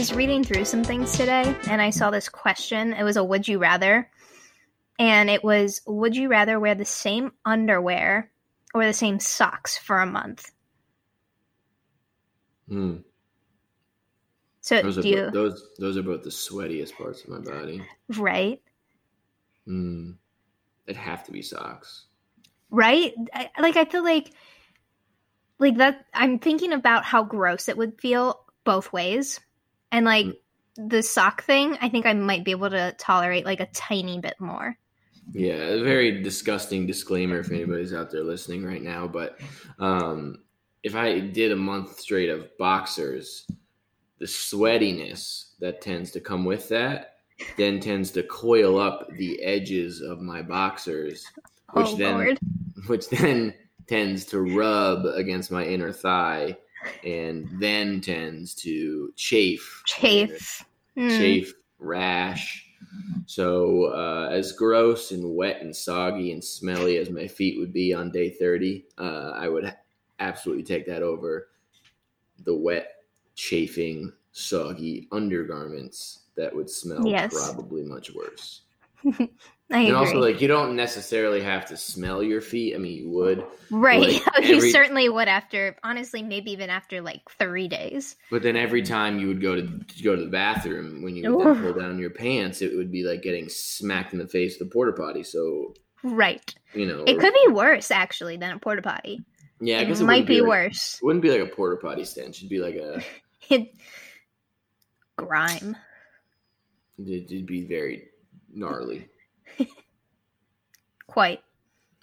was reading through some things today, and I saw this question. It was a "Would you rather," and it was, "Would you rather wear the same underwear or the same socks for a month?" Hmm. So Those are do you both, those those are both the sweatiest parts of my body. right, Hmm. It'd have to be socks. right? I, like I feel like, like that. I'm thinking about how gross it would feel both ways, and like Mm. the sock thing. I think I might be able to tolerate like a tiny bit more. Yeah, a very disgusting disclaimer if anybody's out there listening right now. But um, if I did a month straight of boxers, the sweatiness that tends to come with that then tends to coil up the edges of my boxers, which oh then lord. which then tends to rub against my inner thigh and then tends to chafe chafe. Mm. chafe rash so uh, as gross and wet and soggy and smelly as my feet would be on day 30 uh, i would absolutely take that over the wet chafing soggy undergarments that would smell Yes. probably much worse I agree. and also like you don't necessarily have to smell your feet i mean you would right. like, you every- certainly would after honestly, maybe even after like three days. But then every time you would go to, to go to the bathroom, when you would pull down your pants, it would be like getting smacked in the face with a porta potty. So Right. you know, It could be worse actually than a porta potty. yeah, I it guess might be like- worse. It wouldn't be like a porta potty stench. It'd be like a. It grime. It'd, it'd be very gnarly. Quite.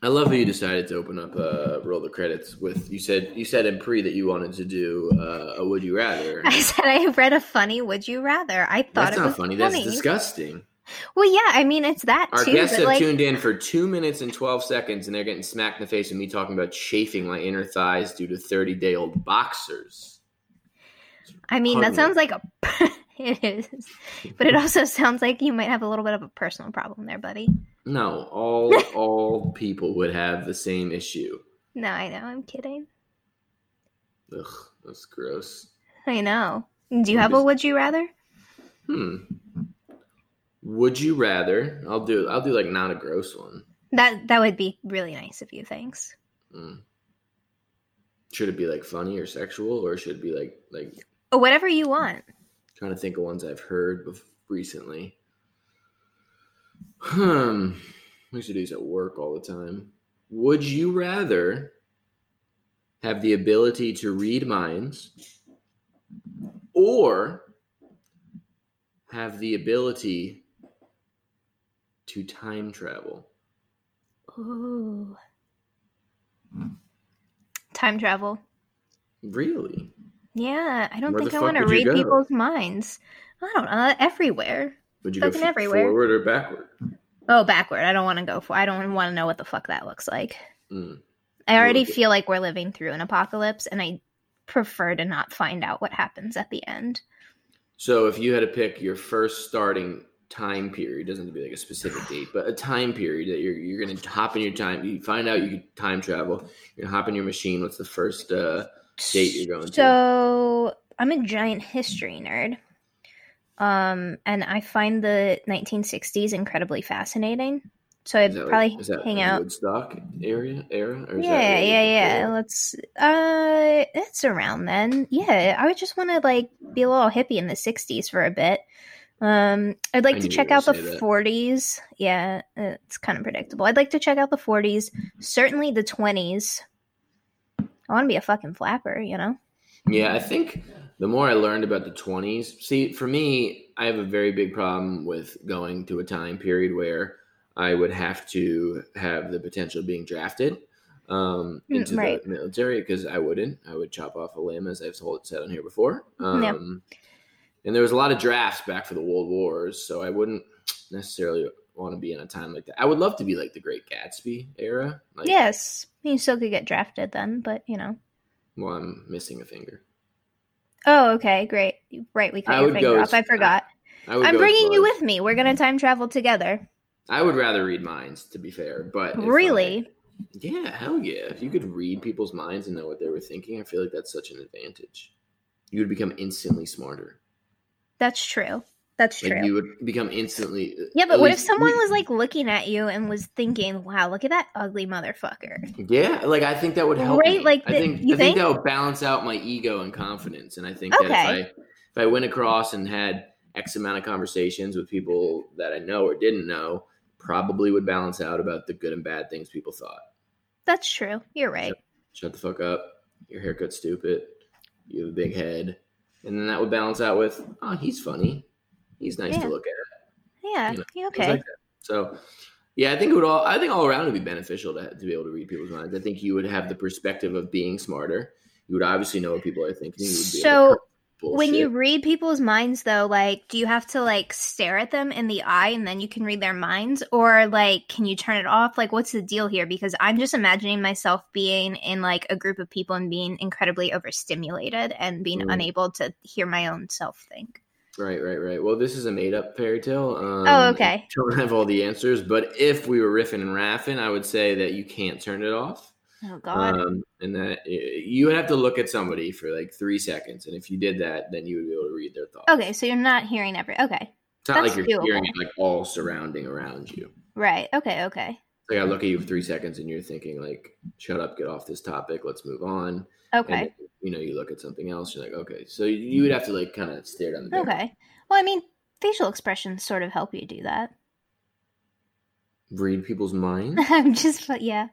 I love that you decided to open up uh, roll the credits with you said you said in pre that you wanted to do uh, a would you rather. I said I read a funny would you rather. I thought That's it not was funny. funny. That's disgusting. Well, yeah, I mean it's that Our too. guests have like, tuned in for two minutes and 12 seconds, and they're getting smacked in the face with me talking about chafing my inner thighs due to 30 day old boxers. I mean, that sounds like a. it is, but it also sounds like you might have a little bit of a personal problem there, buddy. No, all all people would have the same issue. No, I know. I'm kidding. Ugh, that's gross. I know. Do you I'm have a would you rather? Hmm. Would you rather? I'll do. I'll do like not a gross one. That that would be really nice of you. Thanks. Hmm. Should it be like funny or sexual, or should it be like like whatever you want. Trying to think of ones I've heard recently? Hmm. I used to do these at work all the time. Would you rather have the ability to read minds or have the ability to time travel? Ooh. Time travel. Really? Yeah, I don't Where think I want to read people's minds. I don't know. Everywhere. Would you Fucking go f- everywhere. forward or backward? Oh, backward. I don't want to go for. I don't want to know what the fuck that looks like. Mm. I already feel like we're living through an apocalypse, and I prefer to not find out what happens at the end. So if you had to pick your first starting time period, doesn't have to be like a specific date, but a time period that you're you're gonna hop in your time. You find out you could time travel. You're gonna hop in your machine. What's the first uh, date you're going to? So I'm a giant history nerd. Um, and I find the 1960s incredibly fascinating. So I'd Is that like- probably hang out. Woodstock area era? Yeah, yeah, yeah. Let's. Uh, it's around then. Yeah, I would just want to like be a little hippie in the '60s for a bit. Um, I'd I like to check out the that. '40s. Yeah, it's kind of predictable. I'd like to check out the '40s. Certainly the '20s. I want to be a fucking flapper, you know. Yeah, I think the more I learned about the 20s, see, for me, I have a very big problem with going to a time period where I would have to have the potential of being drafted um, Mm, into right. the military because I wouldn't. I would chop off a limb, as I've told, said on here before. Um, Yeah. And there was a lot of drafts back for the World Wars, so I wouldn't necessarily want to be in a time like that. I would love to be like the Great Gatsby era. Like, yes, you still could get drafted then, but you know. Well, I'm missing a finger. Oh, okay, great. Right, we cut I your finger off. as- I forgot. I would I'm bringing you with me. We're gonna time travel together. I would rather read minds, to be fair. But if I- Really? Yeah, hell yeah. If you could read people's minds and know what they were thinking, I feel like that's such an advantage. You would become instantly smarter. That's true. That's Like true. you would become instantly. Uh, yeah, but what if least- someone was like looking at you and was thinking, "Wow, look at that ugly motherfucker." Yeah, like I think that would help. Right, me. like I think you I think think? that would balance out my ego and confidence. And I think that if I Okay. if I went across and had X amount of conversations with people that I know or didn't know, probably would balance out about the good and bad things people thought. That's true. You're right. Shut the fuck up. Your haircut's stupid. You have a big head. And then that would balance out with, oh, he's funny. He's nice Yeah. to look at. Yeah. You know, okay? like. So, yeah, I think it would all. I think all around it would be beneficial to to be able to read people's minds. I think you would have the perspective of being smarter. You would obviously know what people are thinking. You would be So. When you read people's minds, though, like, do you have to like stare at them in the eye and then you can read their minds, or like, can you turn it off? Like, what's the deal here? Because I'm just imagining myself being in like a group of people and being incredibly overstimulated and being Mm. unable to hear my own self think. Right, right, right. Well, this is a made up fairy tale. Um, Oh, okay. Don't have all the answers, but if we were riffing and raffing, I would say that you can't turn it off. Oh God. Um, and that you would have to look at somebody for like three seconds, and if you did that, then you would be able to read their thoughts. okay, so you're not hearing every. Okay, It's not like you're doable. hearing it like all surrounding around you. right. Okay. Okay. Like I look at you for three seconds, and you're thinking like, "Shut up, get off this topic, let's move on." Okay. And you know, you look at something else, you're like, "Okay." So you- would mm-hmm. have to like kind of stare down the barrel. Okay. Well, I mean, facial expressions sort of help you do that. Read people's minds. I'm just, yeah,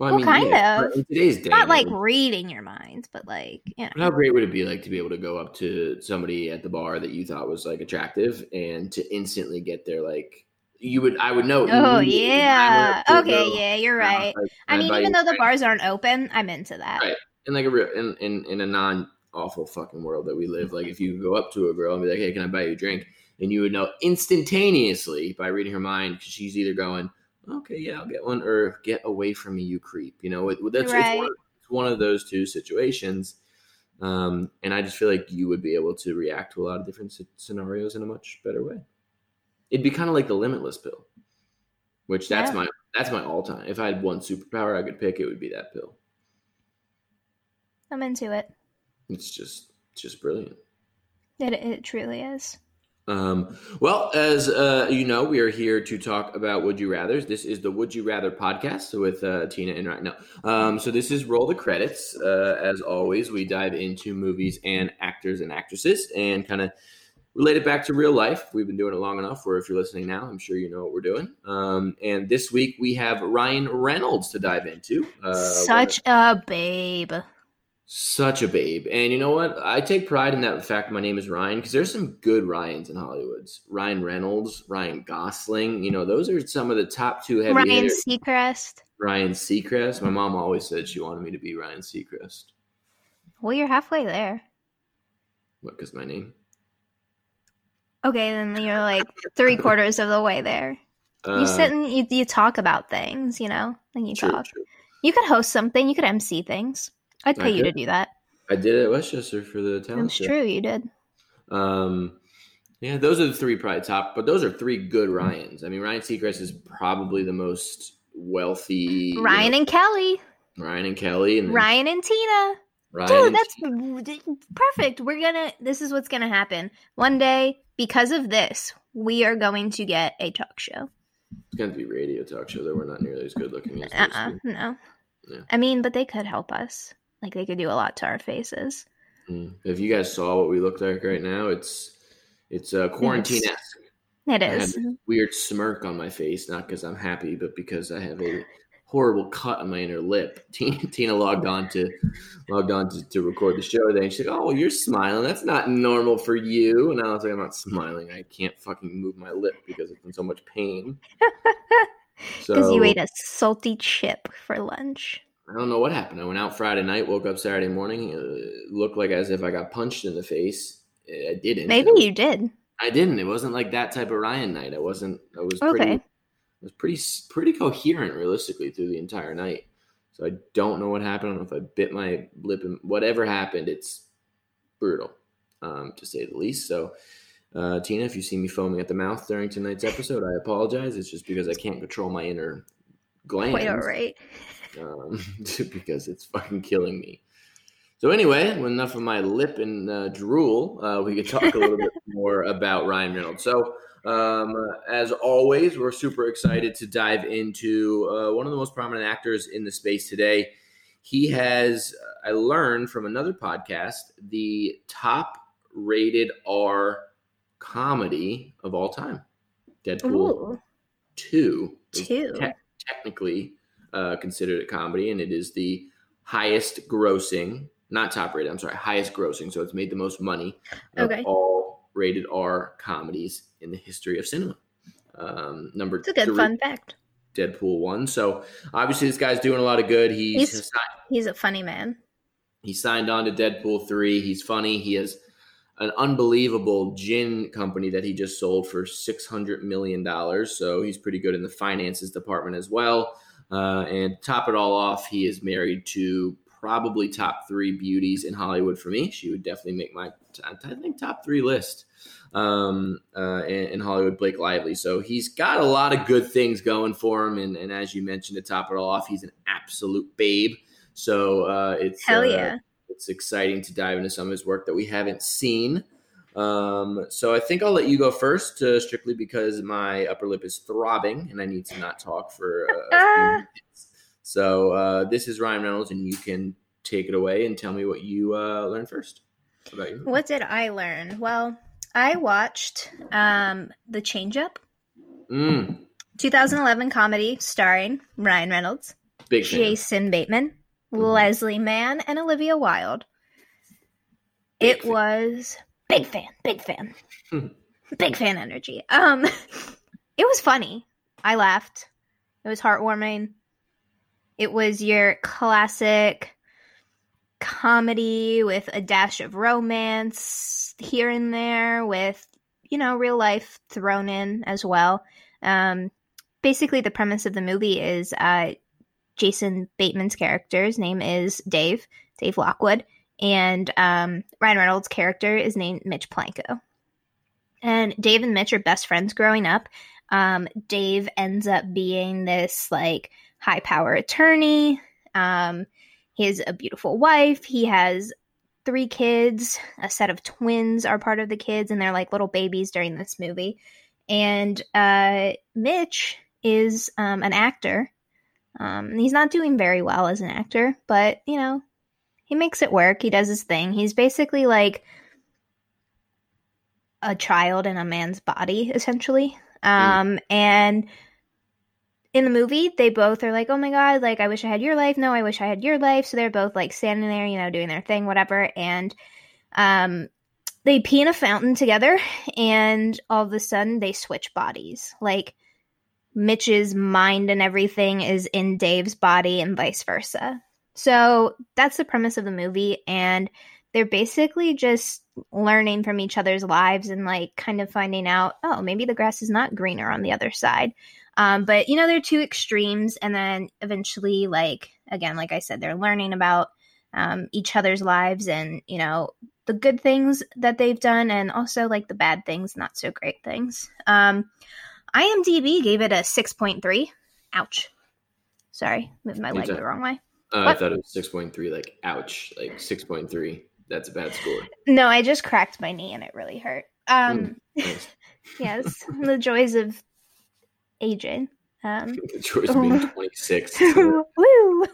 Well, Well, kind yeah, of. In today's day, not like reading your minds, but like you know. How great would it be like to be able to go up to somebody at the bar that you thought was like attractive and to instantly get their like you would I would know. Oh yeah. Okay. go, Yeah, you're right. like, I mean, even though the bars aren't open, I'm into that. Right. In like a real in, in in a non awful fucking world that we live, like if you go up to a girl and be like, "Hey, can I buy you a drink?" and you would know instantaneously by reading her mind because she's either going, "Okay, yeah, I'll get one," or "Get away from me, you creep." You know, it, that's it's Right. one, one of those two situations. Um, and I just feel like you would be able to react to a lot of different sc- scenarios in a much better way. It'd be kind of like the limitless pill, which that's Yeah. my that's my all time. If I had one superpower I could pick, it would be that pill. I'm into it. It's just it's just brilliant. It it truly is. Um, well, as uh, you know, we are here to talk about Would You Rather's. This is the Would You Rather podcast with uh, Tina and right now. Um, so this is roll the credits. Uh, as always, we dive into movies and actors and actresses and kind of relate it back to real life. We've been doing it long enough where if you're listening now, I'm sure you know what we're doing. Um, and this week we have Ryan Reynolds to dive into. Uh, Such a babe. Such a babe. And you know what? I take pride in that fact my name is Ryan because there's some good Ryans in Hollywoods. Ryan Reynolds, Ryan Gosling. You know, those are some of the top two heavy Ryan hitters. Seacrest. Ryan Seacrest. My mom always said she wanted me to be Ryan Seacrest. Well, you're halfway there. What, because my name? Okay, then you're like three quarters of the way there. Uh, you sit and you, you talk about things, you know, and you true, talk. true. You could host something. You could MC things. I'd I pay you to do that. I did it at Westchester for the talent That's true. You did. Um, yeah, those are the three probably top, but those are three good Ryans. I mean, Ryan Seacrest is probably the most wealthy. you Ryan know, and Kelly. Ryan and Kelly, and Ryan and Tina. Ryan Dude, and that's perfect. We're gonna. This is what's gonna happen one day. Because of this, we are going to get a talk show. It's going to be radio talk show, though. We're not nearly as good looking as Uh those uh no. Yeah. I mean, but they could help us. Like they could do a lot to our faces. Mm. If you guys saw what we look like right now, it's it's uh, quarantine esque. It is. weird smirk on my face, not because I'm happy, but because I have a horrible cut on my inner lip. Tina, Tina logged on to logged on to, to record the show today, and she's like, "Oh, you're smiling. That's not normal for you." And I was like, "I'm not smiling. I can't fucking move my lip because it's in so much pain." Because So you ate a salty chip for lunch. I don't know what happened. I went out Friday night, woke up Saturday morning, uh, looked like as if I got punched in the face. I didn't. Maybe you did. I didn't. It wasn't like that type of Ryan night. I wasn't. I was pretty. Okay. I was pretty pretty coherent realistically through the entire night. So I don't know what happened. I don't know if I bit my lip and whatever happened. It's brutal, um, to say the least. So. Uh, Tina, if you see me foaming at the mouth during tonight's episode, I apologize. It's just because I can't control my inner glands. Quite all right. Um, because it's fucking killing me. So anyway, enough of my lip and uh, drool. Uh, we could talk a little bit more about Ryan Reynolds. So, um, as always, we're super excited to dive into uh, one of the most prominent actors in the space today. He has, I learned from another podcast, the top rated R comedy of all time. Deadpool Ooh, 2 two. te- technically uh, considered a comedy, and it is the highest grossing, not top rated, I'm sorry, highest grossing. So it's made the most money of Okay. all rated R comedies in the history of cinema. Um, number It's a good three, fun fact. Deadpool 1. So obviously, this guy's doing a lot of good. He's, He's- he's a funny man. he signed on to Deadpool 3. He's funny. He has an unbelievable gin company that he just sold for $600 million. So he's pretty good in the finances department as well. Uh, and top it all off, he is married to probably top three beauties in Hollywood for me. She would definitely make my, I think, top three list um, uh, in, in Hollywood, Blake Lively. So he's got a lot of good things going for him. And, and as you mentioned, to top it all off, he's an absolute babe. So uh, it's Hell uh, yeah. it's exciting to dive into some of his work that we haven't seen. Um, so I think I'll let you go first, uh, strictly because my upper lip is throbbing and I need to not talk for uh, a few minutes. So uh, this is Ryan Reynolds, and you can take it away and tell me what you uh, learned first about you. What did I learn? Well, I watched um, The Change Up, Mm, 2011 comedy starring Ryan Reynolds, big fan. Jason Bateman, Mhm. Leslie Mann, and Olivia Wilde. Big it fan. was big fan, big fan, Hmm. big fan energy. Um, it was funny. I laughed. It was heartwarming. It was your classic comedy with a dash of romance here and there, with you know real life thrown in as well. Um, basically, the premise of the movie is uh, Jason Bateman's character's name is Dave, Dave Lockwood, and um, Ryan Reynolds' character is named Mitch Planko. And Dave and Mitch are best friends growing up. Um, Dave ends up being this like high power attorney. Um, he has a beautiful wife. He has three kids. A set of twins are part of the kids, and they're like little babies during this movie. And uh, Mitch is um, an actor. Um, he's not doing very well as an actor, but you know, he makes it work. He does his thing. He's basically like a child in a man's body, essentially. Um, and in the movie, they both are like, "Oh my god, like I wish I had your life." No, I wish I had your life. So they're both like standing there, you know, doing their thing, whatever. And um, they pee in a fountain together, and all of a sudden they switch bodies. Like Mitch's mind and everything is in Dave's body, and vice versa. So that's the premise of the movie, and they're basically just learning from each other's lives and like kind of finding out, oh, maybe the grass is not greener on the other side. Um, but you know, they're two extremes, and then eventually, like again, like I said, they're learning about um, each other's lives and you know the good things that they've done, and also like the bad things, not so great things. Um, IMDb gave it a six point three. Ouch. Sorry, moved my leg the wrong way. Uh, I thought it was six point three. Like, ouch! Like six point three. That's a bad score. No, I just cracked my knee and it really hurt. Um, Nice. yes, the joys of aging. Um, the choice of being twenty six. woo.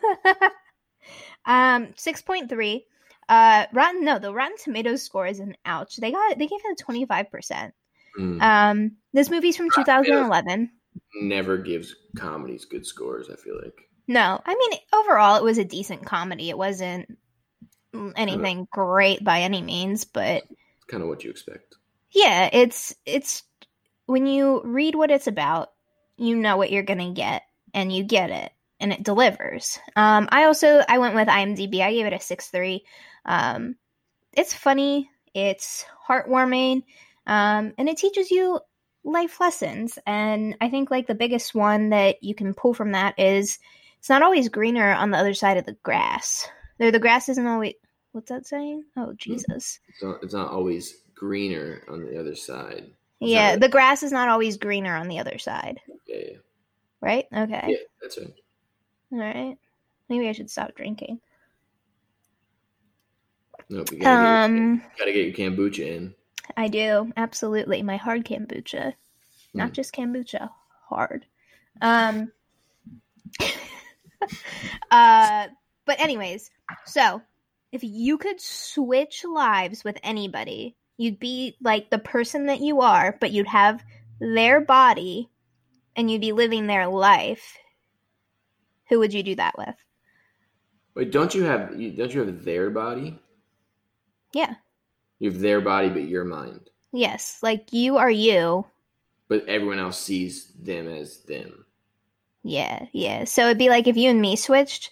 um, six point three. Uh, Rotten. No, the Rotten Tomatoes score is an ouch. They got they gave it a twenty five percent. Mm. Um, this movie's from two thousand Never gives comedies good scores. I feel like. No, I mean overall it was a decent comedy. It wasn't anything great by any means, but kind of what you expect. yeah, it's it's when you read what it's about, you know what you're gonna get, and you get it, and it delivers. Um, I also I went with IMDb. I gave it a six three. Um, it's funny, it's heartwarming, um, and it teaches you life lessons. And I think like the biggest one that you can pull from that is it's not always greener on the other side of the grass. There, the grass isn't always. What's that saying? Oh Jesus. It's not, it's not always greener on the other side. Yeah, the grass is not always greener on the other side, right? Yeah, right? Okay. yeah. That's right. All right. Maybe I should stop drinking. Nope, you gotta, Um, get, gotta get your kombucha in. I do absolutely my hard kombucha, not Mm. just kombucha, hard. Um, uh, but anyways, so if you could switch lives with anybody, you'd be like the person that you are, but you'd have their body, and you'd be living their life. Who would you do that with? Wait, don't you have you, don't you have their body? Yeah. You have their body, but your mind. Yes, like you are you. But everyone else sees them as them. Yeah, yeah. So it'd be like if you and me switched,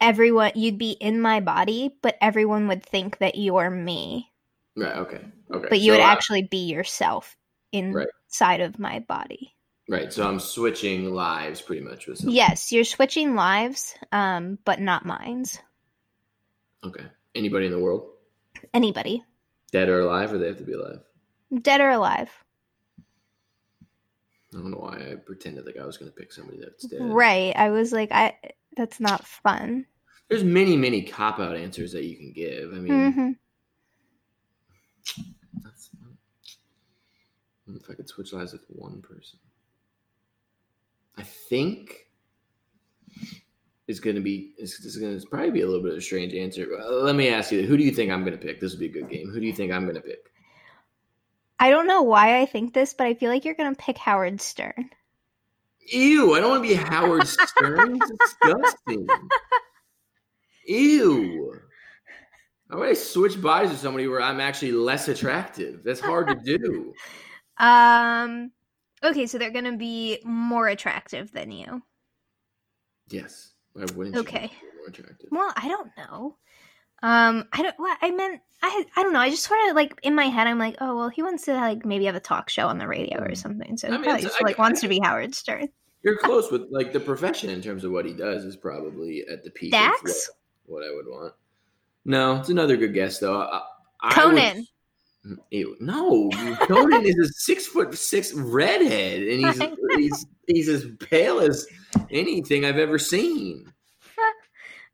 everyone you'd be in my body, but everyone would think that you're me. Right. Okay. Okay. But you So would I- actually be yourself Right. inside of my body. right. So I'm switching lives pretty much with. Something. Yes, you're switching lives, um, but not minds. Okay. Anybody in the world, Anybody, dead or alive, or they have to be alive? dead or alive. I don't know why I pretended like I was going to pick somebody that's dead. Right. I was like, I. That's not fun. There's many, many cop out answers that you can give. I mean, hmm that's, if I could switch lives with one person, I think it's going to be. It's, it's going to probably be a little bit of a strange answer. Let me ask you: Who do you think I'm going to pick? This would be a good game. Who do you think I'm going to pick? I don't know why I think this, but I feel like you're gonna pick Howard Stern. Ew! I don't want to be Howard Stern. Disgusting. Ew. How would I switch bodies with somebody where I'm actually less attractive? That's hard to do. Um. Okay, so they're gonna be more attractive than you. Yes. Why wouldn't Okay. more attractive? Well, I don't know. Um, I don't. What I meant, I I don't know. I just sort of like in my head, I'm like, oh well, he wants to like maybe have a talk show on the radio or something. So he I mean, probably just I- like wants to be Howard Stern. You're close with like the profession in terms of what he does is probably at the peak. of Dax, What, what I would want. No, it's another good guess though. I, I Conan. would- Ew, no, Conan is a six foot six redhead, and he's he's he's as pale as anything I've ever seen.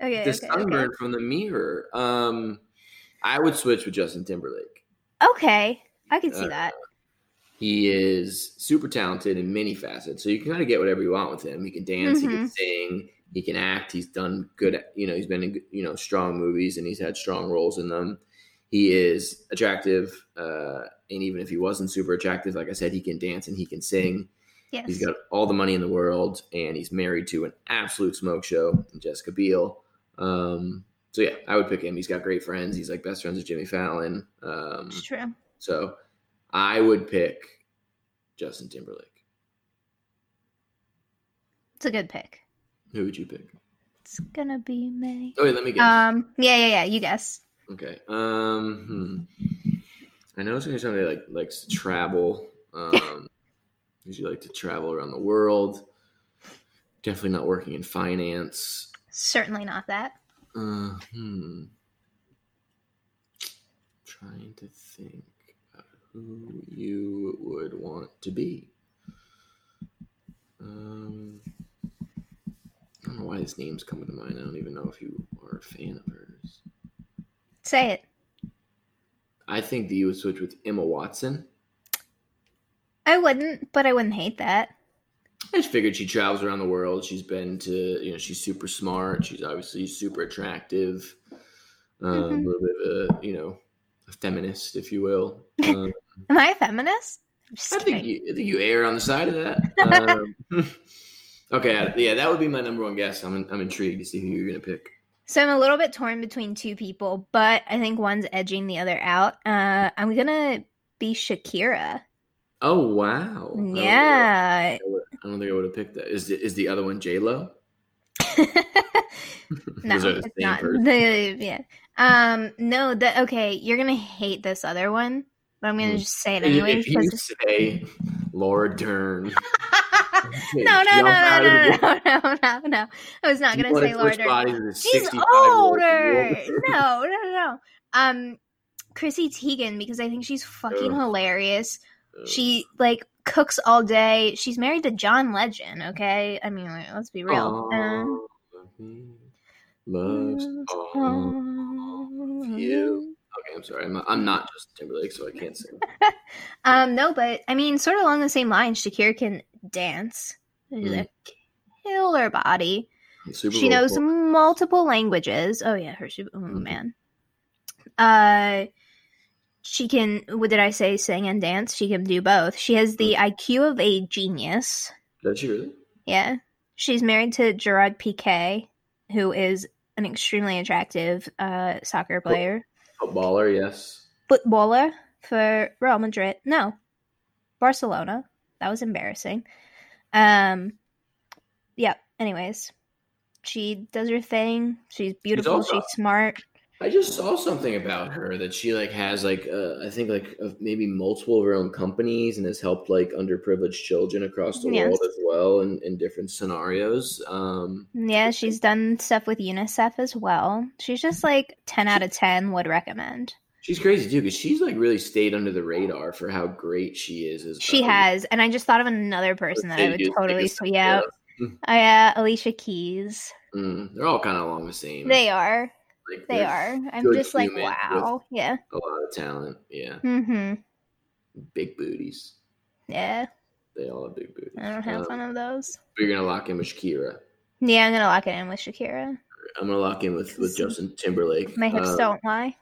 Okay, The okay, sunburn from the mirror. Um, I would switch with Justin Timberlake. okay, okay. I can see Uh, that. He is super talented in many facets, so you can kind of get whatever you want with him. He can dance, he Mm-hmm. can sing, he can act. He's done good. You know, he's been in you know strong movies, and he's had strong roles in them. He is attractive, uh, and even if he wasn't super attractive, like I said, he can dance and he can sing. Yes. He's got all the money in the world, and he's married to an absolute smoke show, Jessica Biel. Um, so yeah, I would pick him. He's got great friends. He's like best friends with Jimmy Fallon. Um, it's true. so I would pick Justin Timberlake. It's a good pick. Who would you pick? It's gonna be me. Oh wait, let me guess. Um. Yeah. Yeah. Yeah. You guess. okay. Um. Hmm. I know it's gonna be somebody like likes to travel. Um. usually like to travel around the world. Definitely not working in finance. Certainly not that. Uh, hmm. Trying to think about who you would want to be. Um, I don't know why this name's coming to mind. I don't even know if you are a fan of hers. Say it. I think that you would switch with Emma Watson. I wouldn't, but I wouldn't hate that. I just figured she travels around the world. She's been to, you know, she's super smart. She's obviously super attractive. Um, Mhm. A little bit of a, you know, a feminist, if you will. Um, Am I a feminist? I think you, I think you err on the side of that. Um, okay, yeah, that would be my number one guess. I'm, I'm intrigued to see who you're gonna pick. So I'm a little bit torn between two people, but I think one's edging the other out. Uh, I'm gonna be Shakira. Oh wow! I don't think I- Yeah. Would- I don't think I would have picked that. Is the, is the other one J Lo? no, Those are the it's not. The, yeah. Um. No. The okay. You're gonna hate this other one, but I'm gonna Hmm. just say it If- If you say Laura Dern, no, no, no, jump no, no, no, no, no, no. I was not gonna wanna say Laura Dern. bodies with a She's older. no, no, no, no. Um, Chrissy Teigen because I think she's fucking Ugh. hilarious. Ugh. She like cooks all day. She's married to John Legend. Okay, I mean, like, let's be real. Um, Loves all you. Okay, I'm sorry. I'm, I'm not Justin Timberlake, so I can't sing. um, no, but I mean, sort of along the same lines, Shakira can dance. She's Mm. a killer body. Super she knows multiple languages. Oh yeah, her super. Oh Mhm. man. Uh, she can. What did I say? Sing and dance. She can do both. She has the IQ of a genius. Does she really? Yeah, she's married to Gerard Piqué, who is an extremely attractive uh, soccer player, Footballer, yes. footballer for Real Madrid. No, Barcelona. That was embarrassing. Um, yeah. Anyways, she does her thing. She's beautiful. also- she's smart. I just saw something about her that she like has like uh, I think like uh, maybe multiple of her own companies and has helped like underprivileged children across the Yes. world as well in, in different scenarios. Um, Yeah, she's done stuff with UNICEF as well. She's just like 10 out of 10 would recommend. she's crazy too because she's like really stayed under the radar for how great she is. As She has, and I just thought of another person that I would They do- they totally sweep out. yeah. Oh, yeah, Alicia Keys. Mm, they're all kind of along the same. They are. Like, They they're. I'm just like, wow. Yeah. A lot of talent. Yeah, Mm-hmm. big booties. Yeah. They all have big booties. I don't have Um, one of those. You're gonna lock in with Shakira. Yeah, I'm gonna lock it in with Shakira. I'm gonna lock in with with Justin Timberlake. My hips Um, don't lie.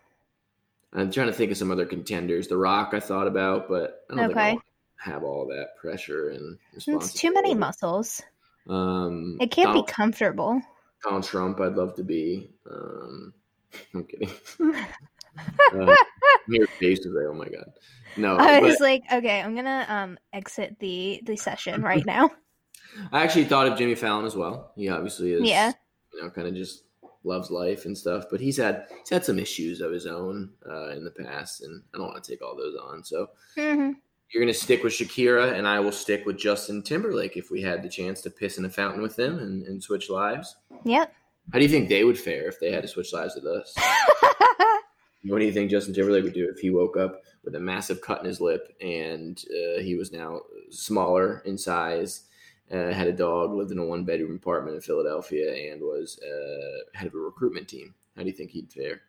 I'm trying to think of some other contenders. The Rock, I thought about, but I don't think I Okay. have all that pressure and It's too many muscles. Um, It can't Donald, be comfortable. Donald Trump. I'd love to be. Um, I'm kidding. uh, your face is like, oh my god, no. I but was like, okay, I'm gonna um exit the the session right now. I actually thought of Jimmy Fallon as well. He obviously is. Yeah. You know, kind of just loves life and stuff, but he's had he's had some issues of his own uh, in the past, and I don't want to take all those on. So hmm you're going to stick with Shakira, and I will stick with Justin Timberlake if we had the chance to piss in a fountain with them and, and switch lives. Yep. How do you think they would fare if they had to switch lives with us? What do you think Justin Timberlake would do if he woke up with a massive cut in his lip and uh, he was now smaller in size, uh, had a dog, lived in a one bedroom apartment in Philadelphia, and was uh, head of a recruitment team? How do you think he'd fare?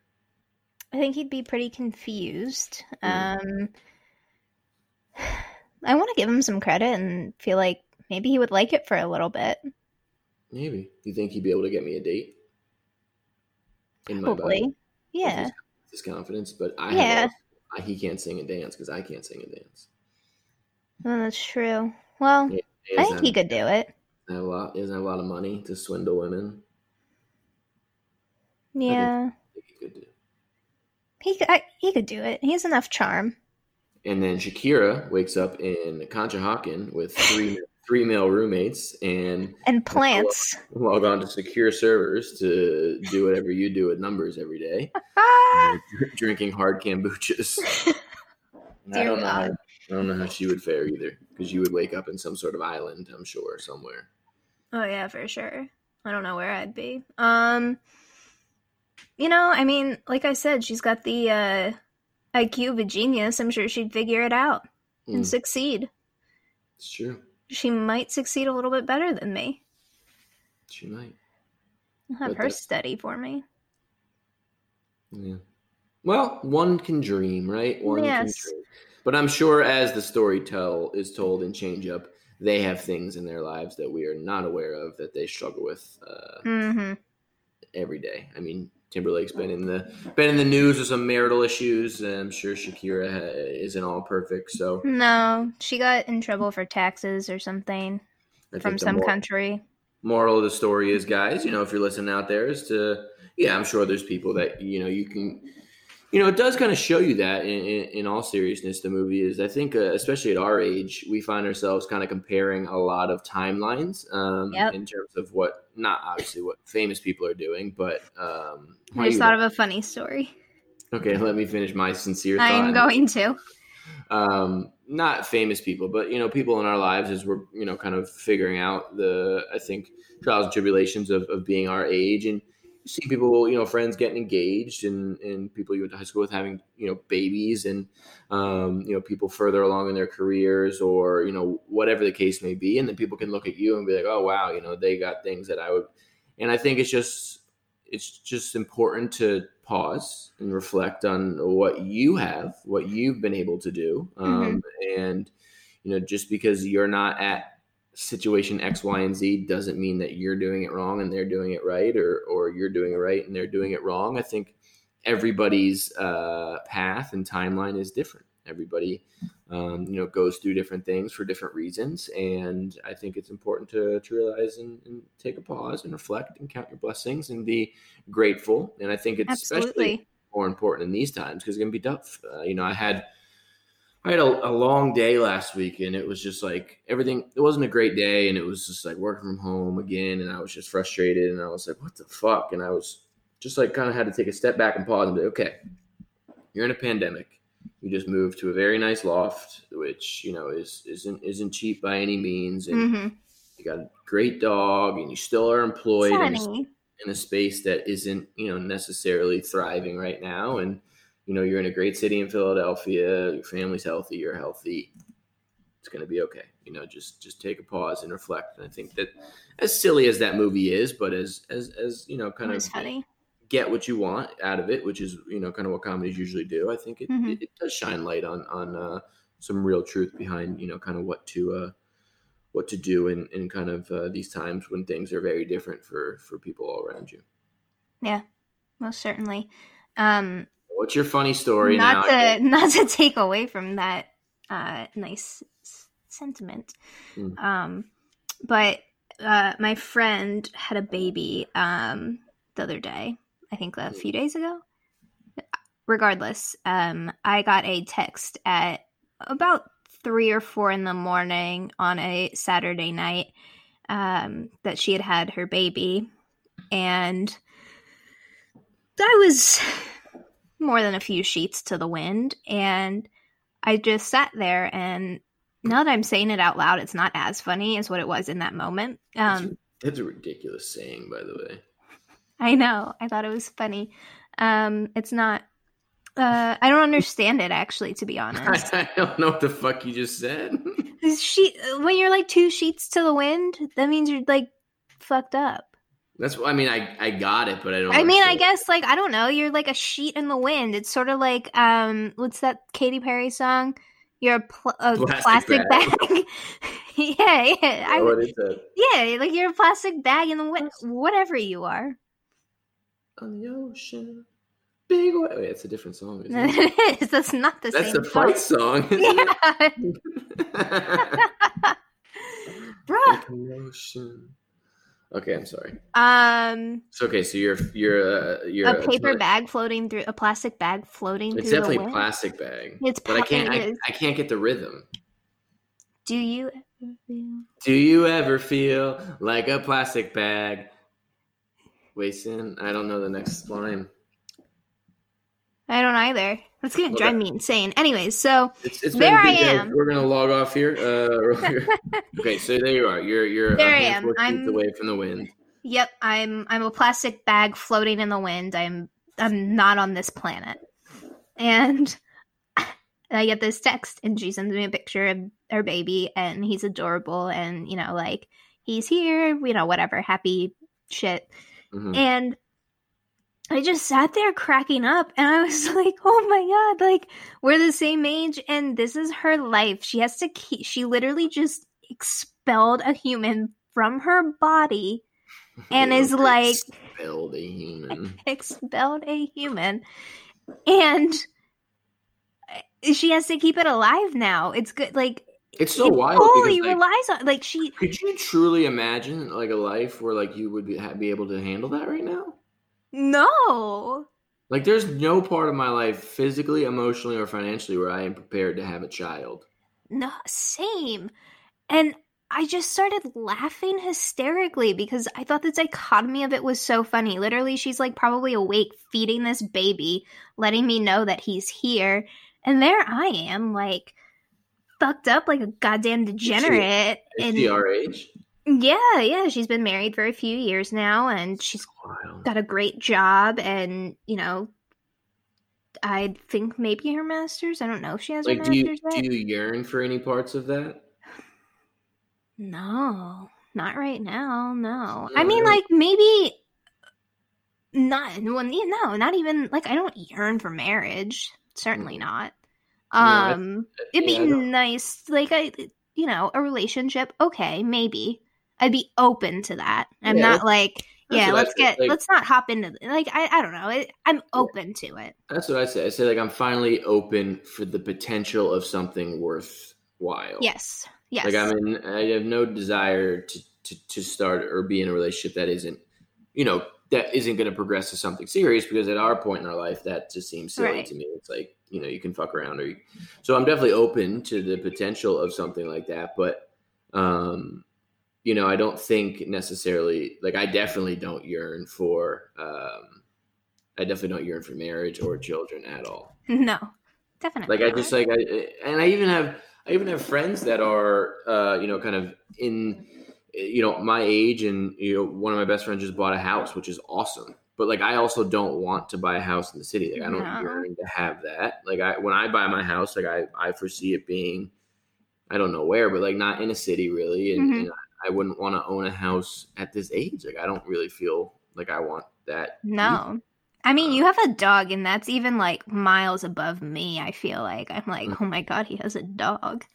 I think he'd be pretty confused. Mm. Um, I want to give him some credit and feel like maybe he would like it for a little bit. Maybe. You think he'd be able to get me a date? In my body? Probably. Yeah. With his confidence, but I Yeah. all- he can't sing and dance because I can't sing and dance. Well, that's true. Well, He I think he could do it. a lot. Have a lot of money to swindle women. Yeah. He could do. He could, I, he could do it. He has enough charm. And then Shakira wakes up in Conshohocken with three three male roommates and And plants. log on to secure servers to do whatever you do with numbers every day, drinking hard kombuchas. I don't know. How, I don't know how she would fare either, because you would wake up in some sort of island, I'm sure, somewhere. Oh yeah, for sure. I don't know where I'd be. Um you know, I mean, like I said, she's got the uh IQ of a genius. I'm sure she'd figure it out and Mm, succeed. it's true. She might succeed a little bit better than me. She might. I'll have But her that- study for me. Yeah. Well, one can dream, right? One Yes. can dream. But I'm sure as the story tell is told in Change Up, they have things in their lives that we are not aware of that they struggle with uh, Mm-hmm. every day. I mean, Timberlake's been in the been in the news with some marital issues. And I'm sure Shakira ha- isn't all perfect. So No, she got in trouble for taxes or something I from some mor- country. moral of the story is, guys, you know, if you're listening out there, is to yeah, I'm sure there's people that you know you can. You know, it does kind of show you that in, in, in all seriousness, the movie is. I think, uh, especially at our age, we find ourselves kind of comparing a lot of timelines um, Yep. in terms of what, not obviously what famous people are doing, but. Um, I just thought of a funny story. Okay, let me finish my sincere thought. I'm going to. um, not famous people, but you know, people in our lives as we're you know kind of figuring out the I think trials and tribulations of, of being our age, and see people, you know, friends getting engaged, and and people you went to high school with having you know babies, and um, you know people further along in their careers, or you know whatever the case may be, and then people can look at you and be like, oh wow, you know, they got things that I would and I think it's just it's just important to pause and reflect on what you have, what you've been able to do, um, mm-hmm. and you know, just because you're not at situation X, Y, and Z doesn't mean that you're doing it wrong and they're doing it right, or or you're doing it right and they're doing it wrong. I think everybody's uh, path and timeline is different. Everybody, um, you know, goes through different things for different reasons, and I think it's important to, to realize and, and take a pause and reflect and count your blessings and be grateful. And I think it's Absolutely. especially more important in these times because it's gonna be tough. Uh, you know, I had I had a, a, long day last week and it was just like everything, it wasn't a great day. And it was just like working from home again. And I was just frustrated. And I was like, what the fuck? And I was just like kind of had to take a step back and pause and be okay, you're in a pandemic. You just moved to a very nice loft, which, you know, is, isn't, isn't cheap by any means. And mm-hmm. you got a great dog and you still are employed in a, in a space that isn't, you know, necessarily thriving right now. And, you know you're in a great city in Philadelphia, your family's healthy, you're healthy. It's going to be okay. You know, just just take a pause and reflect. And I think that as silly as that movie is, but as as as you know, kind of funny. get what you want out of it, which is you know kind of what comedies usually do. I think it, mm-hmm. it, it, does shine light on on uh, some real truth behind you know kind of what to uh, what to do in, in kind of uh, these times when things are very different for for people all around you. Yeah, most certainly. Um, What's your funny story not now? To, not to take away from that uh, nice sentiment. Mm. Um, but uh, my friend had a baby um, the other day. I think a few days ago. Regardless, um, I got a text at about three or four in the morning on a Saturday night um, that she had had her baby, and I was more than a few sheets to the wind. And I just sat there and now that I'm saying it out loud, it's not as funny as what it was in that moment. Um, that's, a, ridiculous saying, by the way. I know. I thought it was funny. Um, it's not. Uh, I don't understand it actually, to be honest. I, I don't know what the fuck you just said. She, when you're like two sheets to the wind, that means you're like fucked up. That's what I mean I I got it, but I don't. I mean, I guess like I don't know. You're like a sheet in the wind. It's sort of like um, what's that Katy Perry song? You're a, pl- a plastic, plastic, bag. bag. yeah, yeah. I, what is that? Yeah, like you're a plastic bag in the wind. Whatever you are. On the ocean. Big wave. Wait, it's a different song. Isn't it? it is. That's not the That's same. That's the fight song. yeah. Bruh. Okay, I'm sorry. Um. So okay, so you're you're uh, you're a paper bag floating through a plastic bag floating. Through the It's definitely a plastic bag. It's but I can't I, I, can't get the rhythm. Do you ever feel? Do you ever feel like a plastic bag? Wasting. I don't know the next line. I don't either. That's gonna drive me insane. Anyways, so it's, it's there I am. We're gonna log off here. Uh, okay, so there you are. You're you're there. I am. I'm away from the wind. Yep, I'm I'm a plastic bag floating in the wind. I'm I'm not on this planet, and I get this text, and she sends me a picture of her baby, and he's adorable, and you know, like he's here, you know, whatever, happy shit, mm-hmm. and I just sat there cracking up and I was like, oh my God, like we're the same age and this is her life. She has to keep, she literally just expelled a human from her body and is like, expelled a human. expelled a human. And she has to keep it alive now. It's good. Like, it's so it wild. Fully like, relies on uh, like she. Could you truly imagine like a life where like you would be, be able to handle that right now? No. Like there's no part of my life physically, emotionally, or financially where I am prepared to have a child. No, same. And I just started laughing hysterically because I thought the dichotomy of it was so funny. Literally, she's like probably awake, feeding this baby, letting me know that he's here. And there I am, like fucked up like a goddamn degenerate. Is she, is she our age? Yeah, yeah, she's been married for a few years now and she's got a great job and, you know, I think maybe her masters. I don't know if she has like, her do masters you, yet. Do you yearn for any parts of that? No. Not right now, no. I mean, like maybe not. Well, no, not even like I don't yearn for marriage. Certainly not. No, I- Um, it'd be yeah, nice, like I, you know, a relationship. Okay, maybe I'd be open to that. I'm Yeah, not like, yeah, let's get, like- let's not hop into like I, I don't know. It, I'm open to it. That's what I say. I say like I'm finally open for the potential of something worthwhile. Yes, yes. Like I'm in, I have no desire to, to to start or be in a relationship that isn't, you know, that isn't going to progress to something serious. Because at our point in our life, that just seems silly Right. to me. It's like you know you can fuck around or, you, so I'm definitely open to the potential of something like that. But, um, you know, I don't think necessarily like I definitely don't yearn for, um, I definitely don't yearn for marriage or children at all no, definitely. like i just like i and i even have i even have friends that are uh you know kind of in you know my age and you know one of my best friends just bought a house which is awesome but like i also don't want to buy a house in the city like i don't No. yearn to have that like i when i buy my house like i i foresee it being i don't know where but like not in a city really and, Mhm. and i wouldn't want to own a house at this age like i don't really feel like i want that No. I mean, you have a dog, and that's even like miles above me. I feel like I'm like, Mm. oh my god, he has a dog.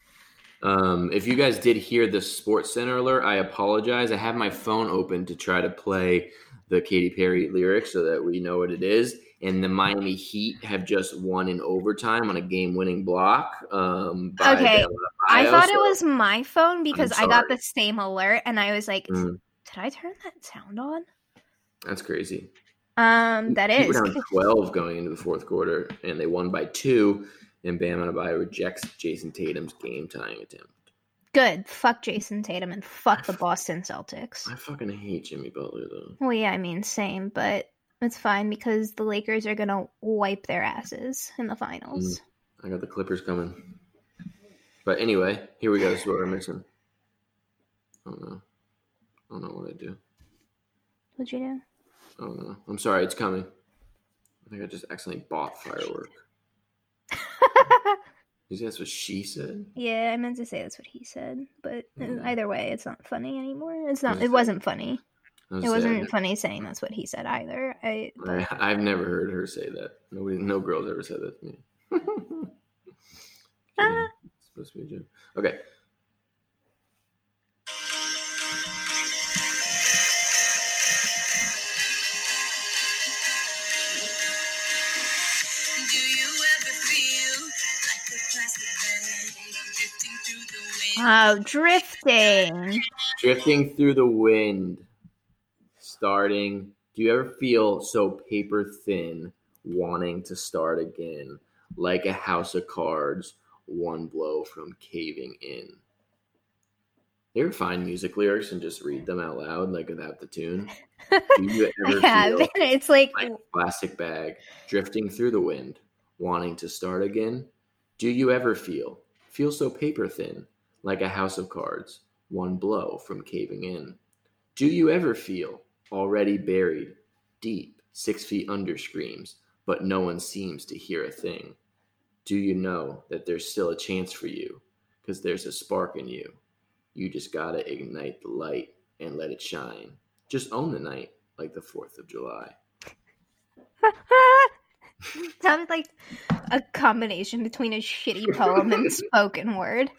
Um, if you guys did hear the Sports Center alert, I apologize. I have my phone open to try to play the Katy Perry lyrics so that we know what it is. And the Miami Heat have just won in overtime on a game-winning block. Um, by Okay, I thought it was my phone because I got the same alert, and I was like, Mm. did I turn that sound on? That's crazy. Um, that is. down 12 going into the fourth quarter, and they won by two. And Bam Adebayo rejects Jayson Tatum's game-tying attempt. Good. Fuck Jayson Tatum and fuck the Boston Celtics. I fucking hate Jimmy Butler though. Well, yeah, I mean, same, but it's fine because the Lakers are gonna wipe their asses in the finals. I got the Clippers coming. But anyway, here we go. This is what we're missing. I don't know. I don't know what I do. What'd you do? I don't know. I'm sorry, it's coming. I think I just accidentally bought firework. You see, that's what she said. yeah, I meant to say that's what he said, but Mm. either way, it's not funny anymore. It's not. It wasn't funny. I was It wasn't funny saying that's what he said either. I. I, I've never heard her say that. Nobody, no girls ever said that to me. Ah. It's supposed to be a joke. Okay. Do you ever feel like a plastic bag drifting through the wind? Oh, drifting. Drifting through the wind. Starting. Do you ever feel so paper thin, wanting to start again, like a house of cards, one blow from caving in? You ever find music lyrics and just read them out loud, like without the tune? Do you I ever have. feel It's like like a plastic bag drifting through the wind, wanting to start again? Do you ever feel feel so paper thin, like a house of cards, one blow from caving in? Do you ever feel already buried deep, six feet under screams, but no one seems to hear a thing? Do you know that there's still a chance for you? Because there's a spark in you. You just gotta ignite the light and let it shine. Just own the night like the 4th of July. sounds like a combination between a shitty poem and spoken word.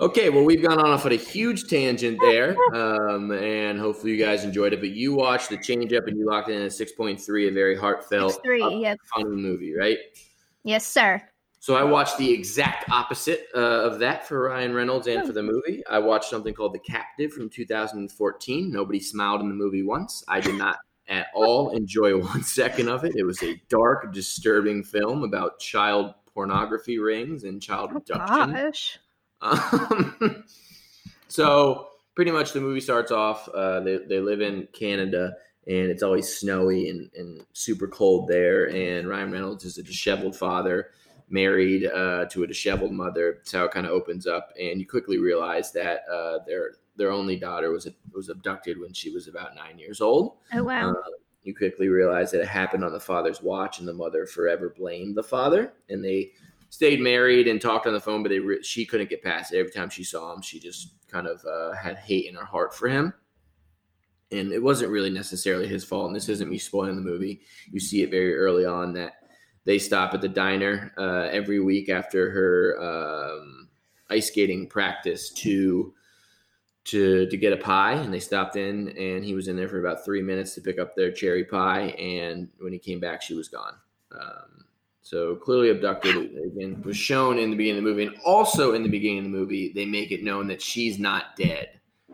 Okay, well, we've gone on off on a huge tangent there, um, and hopefully you guys enjoyed it. But you watched the change up and you locked in at 6.3, a very heartfelt, three. Yep. funny movie, right? Yes, sir. So I watched the exact opposite uh, of that for Ryan Reynolds and for the movie. I watched something called The Captive from 2014. Nobody smiled in the movie once. I did not at all enjoy one second of it. It was a dark, disturbing film about child pornography rings and child Oh, abduction. gosh. Um, so pretty much the movie starts off. Uh, they they live in Canada, and it's always snowy and, and super cold there. And Ryan Reynolds is a disheveled father, married uh, to a disheveled mother. That's how it kind of opens up, and you quickly realize that uh, their their only daughter was was abducted when she was about nine years old. Oh wow. Uh, you quickly realize that it happened on the father's watch, and the mother forever blamed the father. And they stayed married and talked on the phone, but they re- she couldn't get past it. Every time she saw him, she just kind of uh, had hate in her heart for him. And it wasn't really necessarily his fault. And this isn't me spoiling the movie. You see it very early on that they stop at the diner uh, every week after her um, ice skating practice to to to get a pie and they stopped in and he was in there for about three minutes to pick up their cherry pie and when he came back she was gone um, so clearly abducted again was shown in the beginning of the movie and also in the beginning of the movie they make it known that she's not dead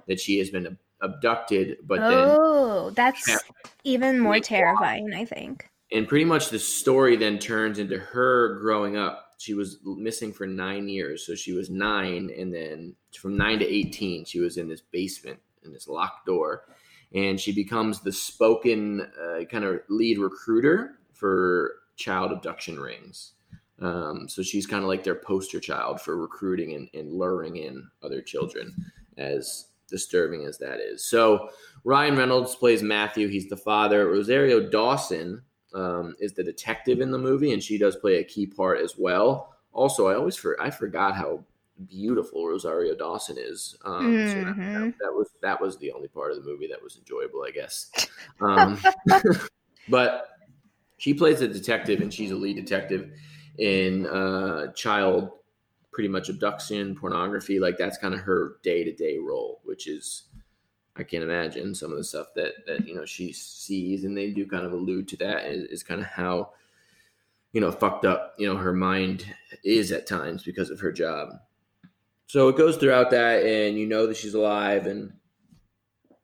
that she has been abducted but then oh, that's Yeah. even more terrifying, I think. and pretty much the story then turns into her growing up. She was missing for nine years, so she was nine, and then from nine to eighteen, she was in this basement in this locked door, and she becomes the spoken uh, kind of lead recruiter for child abduction rings. Um, so she's kind of like their poster child for recruiting and, and luring in other children, as disturbing as that is. So Ryan Reynolds plays Matthew. He's the father. Rosario Dawson um, is the detective in the movie, and she does play a key part as well. Also, I always for I forgot how beautiful Rosario Dawson is. Um, so that, that was that was the only part of the movie that was enjoyable, I guess. Um, but she plays a detective, and she's a lead detective in uh, child, pretty much abduction, pornography. Like that's kind of her day to day role, which is I can't imagine some of the stuff that that you know she sees, and they do kind of allude to that is, is kind of how you know fucked up you know her mind is at times because of her job. So it goes throughout that, and you know that she's alive, and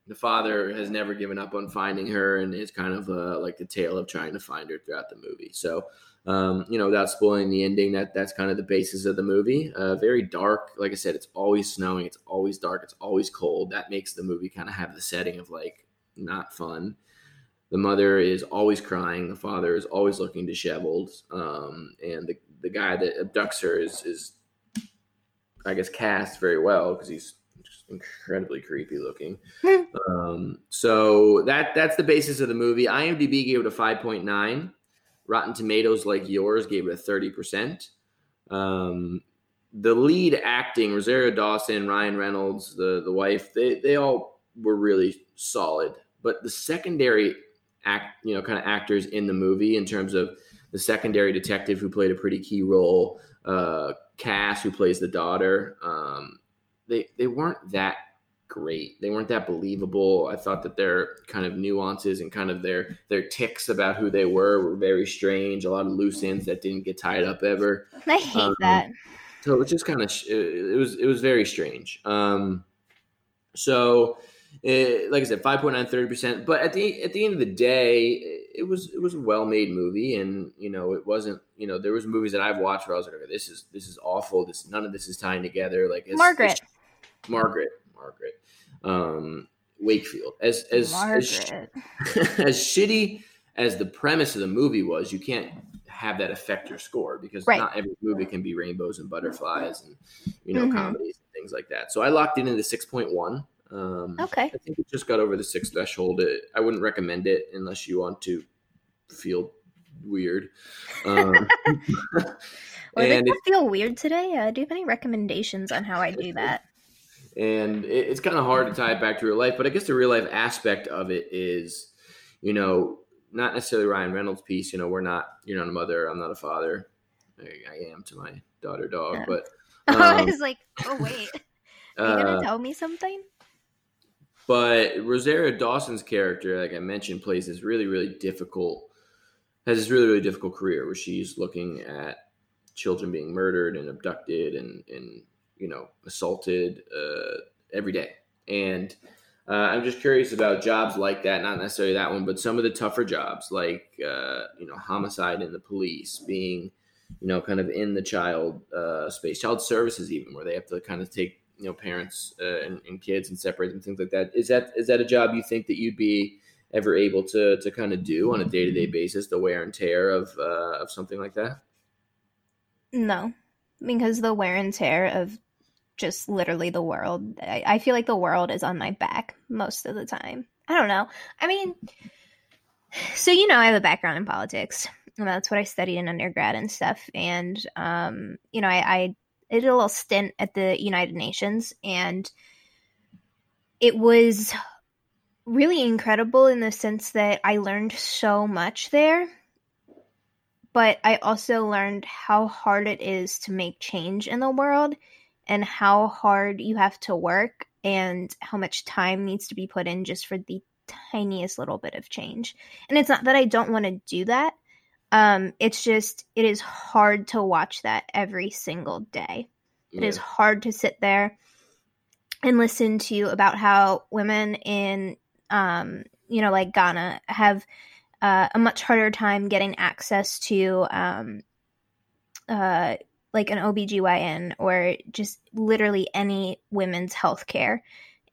the father has never given up on finding her, and it's kind of uh, like the tale of trying to find her throughout the movie. So um, you know, without spoiling the ending, that that's kind of the basis of the movie. Uh, very dark. Like I said, it's always snowing. It's always dark. It's always cold. That makes the movie kind of have the setting of like not fun. The mother is always crying. The father is always looking disheveled. Um, and the, the guy that abducts her is, is I guess, cast very well because he's incredibly creepy looking. um, so that that's the basis of the movie. IMDb gave it a 5.9. Rotten Tomatoes, like yours, gave it a 30%. Um, the lead acting, Rosario Dawson, Ryan Reynolds, the, the wife, they, they all were really solid. But the secondary act, you know, kind of actors in the movie in terms of the secondary detective who played a pretty key role, uh, Cass, who plays the daughter, um, they, they weren't that great. They weren't that believable. I thought that their kind of nuances and kind of their their ticks about who they were were very strange. A lot of loose ends that didn't get tied up ever. I hate Um, that. So it was just kind of it was it was very strange. Um, so eh, like I said, 5.9, 30 percent. But at the at the end of the day, it was it was a well made movie, and you know it wasn't you know there was movies that I've watched where I was like, this is this is awful. This none of this is tying together. Like it's- Margaret. it's- Margaret, Margaret, um, Wakefield. As as as, as shitty as the premise of the movie was, you can't have that affect your score because Right. not every movie can be rainbows and butterflies and you know Mhm. comedies and things like that. So I locked it into six point one. Um, Okay. I think it just got over the six threshold. It, I wouldn't recommend it unless you want to feel weird. Um, and just feel weird today. Uh, do you have any recommendations on how I do that? And it, it's kind of hard to tie it back to real life but i guess the real life aspect of it is you know not necessarily ryan reynolds piece you know we're not you're not a mother i'm not a father i, I am to my daughter dog Yeah. but I um, was like, oh wait, are you gonna uh, tell me something? but rosario dawson's character like i mentioned plays this really really difficult has this really really difficult career where she's looking at children being murdered and abducted and and you know assaulted uh, every day. And uh, i'm just curious about jobs like that not necessarily that one but some of the tougher jobs like uh, you know homicide in the police being you know kind of in the child uh, space child services even where they have to kind of take you know parents uh, and, and kids and separate them things like that. Is that is that a job you think that you'd be ever able to to kind of do on a day-to-day basis the wear and tear of uh, of something like that? No, because the wear and tear of just literally the world. I, I feel like the world is on my back most of the time. I don't know. I mean, so you know, I have a background in politics, and that's what I studied in undergrad and stuff. And um, you know, I, I did a little stint at the United Nations, and it was really incredible in the sense that I learned so much there. But I also learned how hard it is to make change in the world and how hard you have to work and how much time needs to be put in just for the tiniest little bit of change. And it's not that I don't want to do that. Um, it's just it is hard to watch that every single day. It is hard to sit there and listen to about how women in um, you know, like Ghana have uh, a much harder time getting access to um, uh, like an OBGYN or just literally any women's health care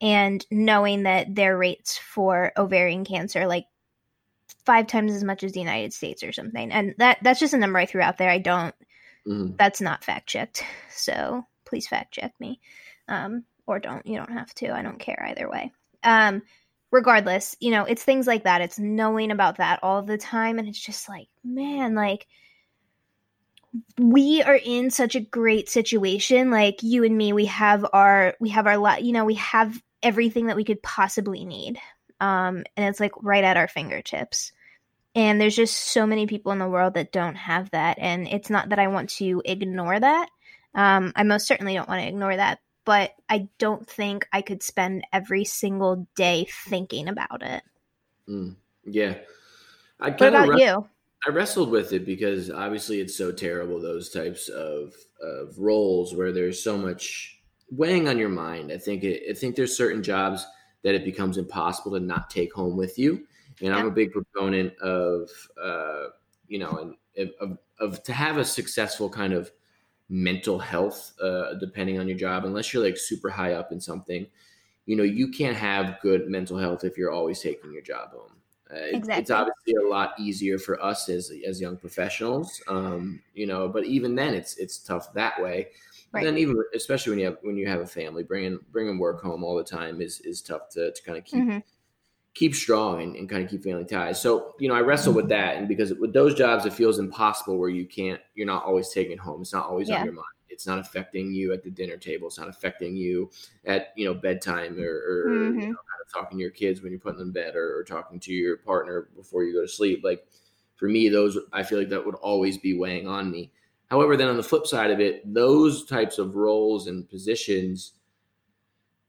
and knowing that their rates for ovarian cancer are like five times as much as the United States or something. And that that's just a number I threw out there. I don't Mhm. that's not fact checked. So please fact check me. Um, or don't. You don't have to. I don't care either way. Um, regardless, you know, it's things like that. It's knowing about that all the time. And it's just like, man, like, we are in such a great situation. Like, you and me, we have our, we have our, li- you know, we have everything that we could possibly need. Um, and it's like right at our fingertips. And there's just so many people in the world that don't have that. And it's not that I want to ignore that. Um, I most certainly don't want to ignore that, but I don't think I could spend every single day thinking about it. Mm. Yeah. I What kind about of you? I wrestled with it because obviously it's so terrible those types of of roles where there's so much weighing on your mind. I think it, I think there's certain jobs that it becomes impossible to not take home with you. And I'm a big proponent of uh, you know and of, of to have a successful kind of mental health uh, depending on your job unless you're like super high up in something you know you can't have good mental health if you're always taking your job home uh, it- It's obviously a lot easier for us as as young professionals, um, you know. But even then, it's it's tough that way. Right. Then even especially when you have when you have a family, bringing bringing work home all the time is is tough to, to kind of keep Mhm. keep strong and, and kind of keep family ties. So you know, I wrestle with that, and because with those jobs, it feels impossible where you can't, you're not always taking home. It's not always Yeah. on your mind. It's not affecting you at the dinner table. It's not affecting you at you know bedtime or, or you Mhm. know, talking to your kids when you're putting them in bed or, or talking to your partner before you go to sleep. Like for me, those I feel like that would always be weighing on me. However, then on the flip side of it, those types of roles and positions,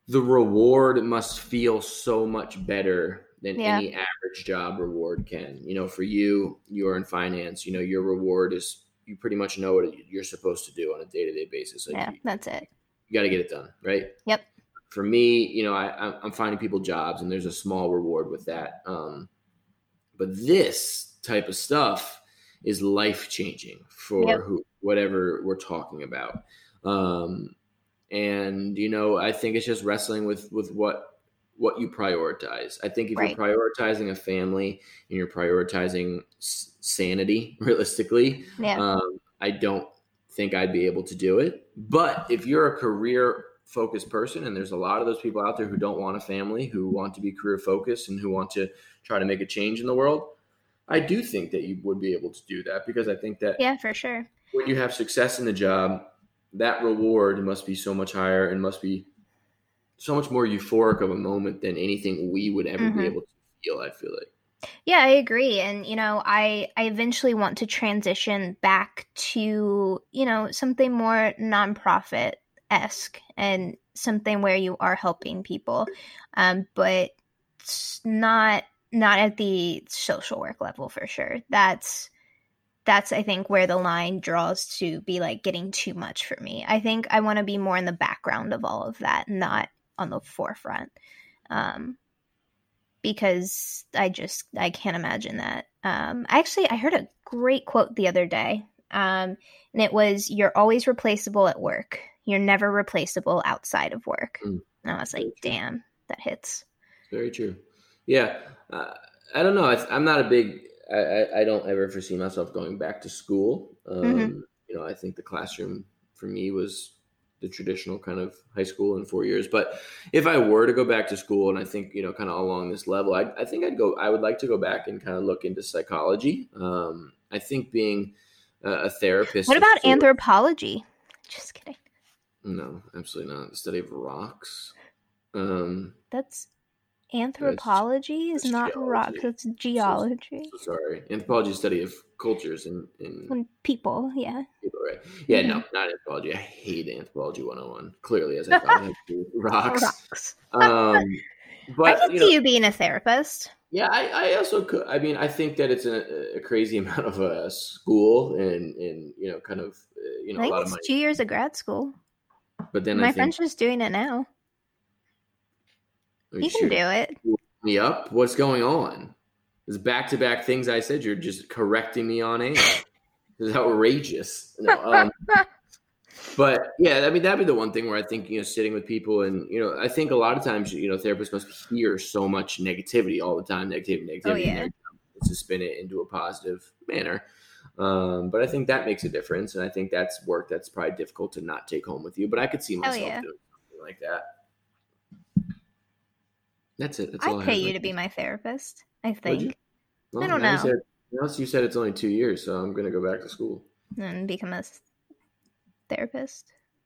the reward must feel so much better than Yeah. any average job reward can. You know, for you, you are in finance. You know, your reward is you pretty much know what you're supposed to do on a day to day basis. Like Yeah, you, that's it. you got to get it done, right? Yep. For me, you know, I, I'm- finding people jobs, and there's a small reward with that. Um, but this type of stuff is life changing for Yep. who, whatever we're talking about. Um, and you know, I think it's just wrestling with with what what you prioritize. I think if Right. you're prioritizing a family and you're prioritizing s- sanity, realistically, Yeah. um, I don't think I'd be able to do it. But if you're a career focused person, and there's a lot of those people out there who don't want a family, who want to be career focused, and who want to try to make a change in the world, I do think that you would be able to do that because I think that yeah, for sure. when you have success in the job, that reward must be so much higher and must be so much more euphoric of a moment than anything we would ever Mhm. be able to feel. I feel like. Yeah, I agree. And you know, I I eventually want to transition back to, you know, something more nonprofit esque and something where you are helping people. Um, but not not at the social work level for sure. That's that's I think where the line draws to be like getting too much for me. I think I want to be more in the background of all of that, not on the forefront. Um because I just I can't imagine that. Um, actually, I heard a great quote the other day, um, and it was, "You're always replaceable at work. You're never replaceable outside of work." Mm. And I was like, "Damn, that hits." Very true. Yeah, uh, I don't know. I, I'm not a big. I, I, I don't ever foresee myself going back to school. Um, Mhm. You know, I think the classroom for me was the traditional kind of high school in four years. But if I were to go back to school, and I think you know, kind of along this level, I, I think I'd go. I would like to go back and kind of look into psychology. Um, I think being a, a therapist. What about anthropology? Just kidding. No, absolutely not. The study of rocks. Um, That's anthropology is that's not geology. That's geology. so sorry. Anthropology is study of cultures and in, When people, yeah. people, right? Yeah, no, Mm-hmm. not anthropology. I hate anthropology 101. Clearly, as I thought, rocks. Rocks. Um, but I can you see know, you being a therapist. Yeah, I, I also could. I mean, I think that it's a, a crazy amount of uh, school and and you know, kind of uh, you know I a lot of it's two years of grad school. But then My I think friend's just doing it now. You can do it. me up. What's going on? There's back to back things I said. You're just correcting me on air. it's outrageous. No, um, but yeah, I mean that'd be the one thing where I think you know sitting with people and you know I think a lot of times you know therapists must hear so much negativity all the time, negativity, negativity. Oh, yeah. to spin it into a positive manner. Um, but I think that makes a difference, and I think that's work that's probably difficult to not take home with you. But I could see Hell myself yeah. doing something like that. That's it. That's I'd all I pay you to be my therapist. I think. Well, I don't now you know. Said, now you said it's only two years, so I'm going to go back to school. And become a therapist.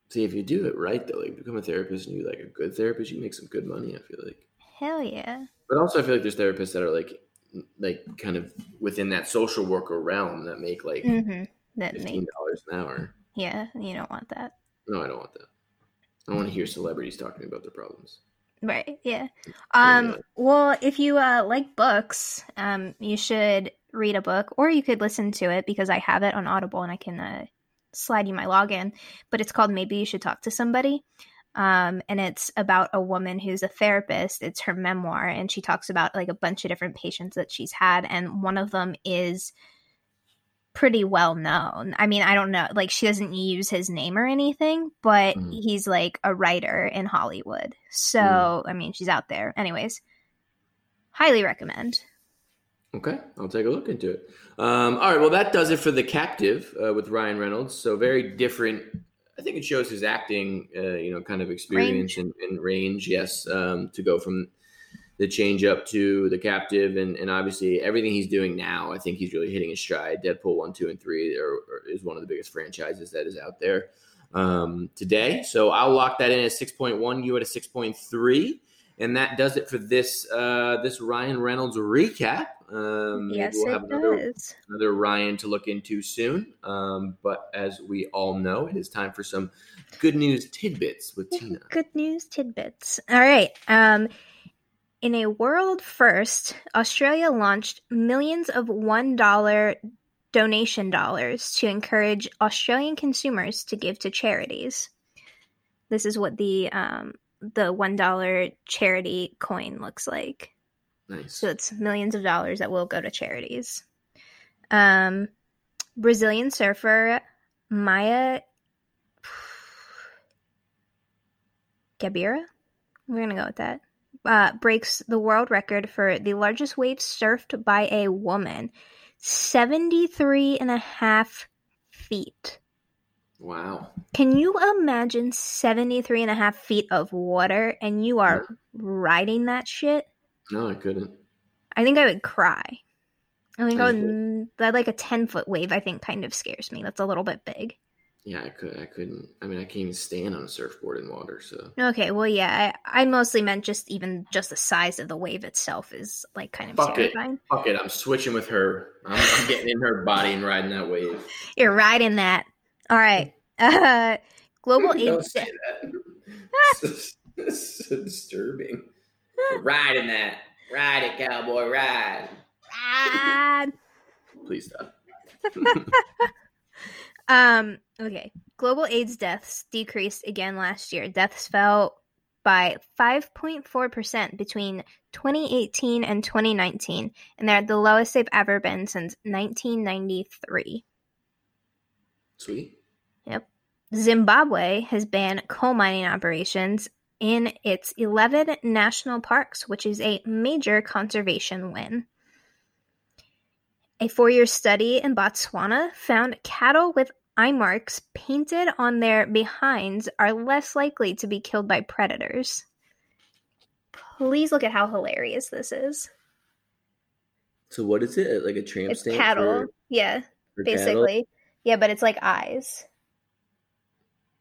See, if you do it right, though, like become a therapist and you like a good therapist, you make some good money. I feel like, Hell yeah. but also I feel like there's therapists that are like, like kind of within that social worker realm that make like Mm-hmm. That fifteen dollars an hour. yeah, you don't want that. No, I don't want that. I want to hear celebrities talking about their problems. Right. Yeah. Um. Well, if you uh, like books, um, you should read a book, or you could listen to it because I have it on Audible and I can uh, slide you my login. But it's called Maybe You Should Talk to Somebody. Um, and it's about a woman who's a therapist. It's her memoir, and she talks about like a bunch of different patients that she's had, and one of them is pretty well known. I mean, I don't know, like she doesn't use his name or anything, but Mhm. he's like a writer in Hollywood. So, Mm. I mean, she's out there. Anyways, highly recommend. Okay, I'll take a look into it. Um, all right, well, that does it for The Captive uh, with Ryan Reynolds. So very different. I think it shows his acting, uh, you know, kind of experience and, and range. Yes, um, to go from the change up to The Captive, and, and obviously everything he's doing now. I think he's really hitting his stride. Deadpool one, two, and three are, are, is one of the biggest franchises that is out there um, today. So I'll lock that in at six point one. You at a six point three. And that does it for this uh, this Ryan Reynolds recap. Um, yes, we'll it have another, does. another Ryan to look into soon. Um, but as we all know, it is time for some good news tidbits with Tina. Good news tidbits. All right. Um, in a world first, Australia launched millions of $1 donation dollars to encourage Australian consumers to give to charities. This is what the um, the $1 charity coin looks like. Nice. So it's millions of dollars that will go to charities. Um, Brazilian surfer Maya Gabeira, we're gonna go with that. Uh, breaks the world record for the largest wave surfed by a woman, 73 and a half feet. Wow. Can you imagine 73 and a half feet of water and you are riding that shit? No, I couldn't. I think I would cry. I think I would, that like a 10 foot wave, I think kind of scares me. That's a little bit big. Yeah, I could. I couldn't. I mean, I can't even stand on a surfboard in water. So Okay, well, yeah, I, I mostly meant just even just the size of the wave itself is like kind of Fuck it. fuck it. I'm switching with her. I'm, I'm getting in her body and riding that wave. You're riding that. All right. Uh, global Don't AIDS. say that. It's so- disturbing. riding that. Ride it, cowboy. Ride. Ah! Please stop. Um, okay. Global AIDS deaths decreased again last year. Deaths fell by 5.4% between 2018 and 2019, and they're at the lowest they've ever been since 1993. Sweet. Yep. Zimbabwe has banned coal mining operations in its 11 national parks, which is a major conservation win. A four year study in Botswana found cattle with eye marks painted on their behinds are less likely to be killed by predators? Please look at how hilarious this is. So what is it? Like a tramp It's stamp cattle. for, yeah, for cattle? basically. Yeah, but it's like eyes.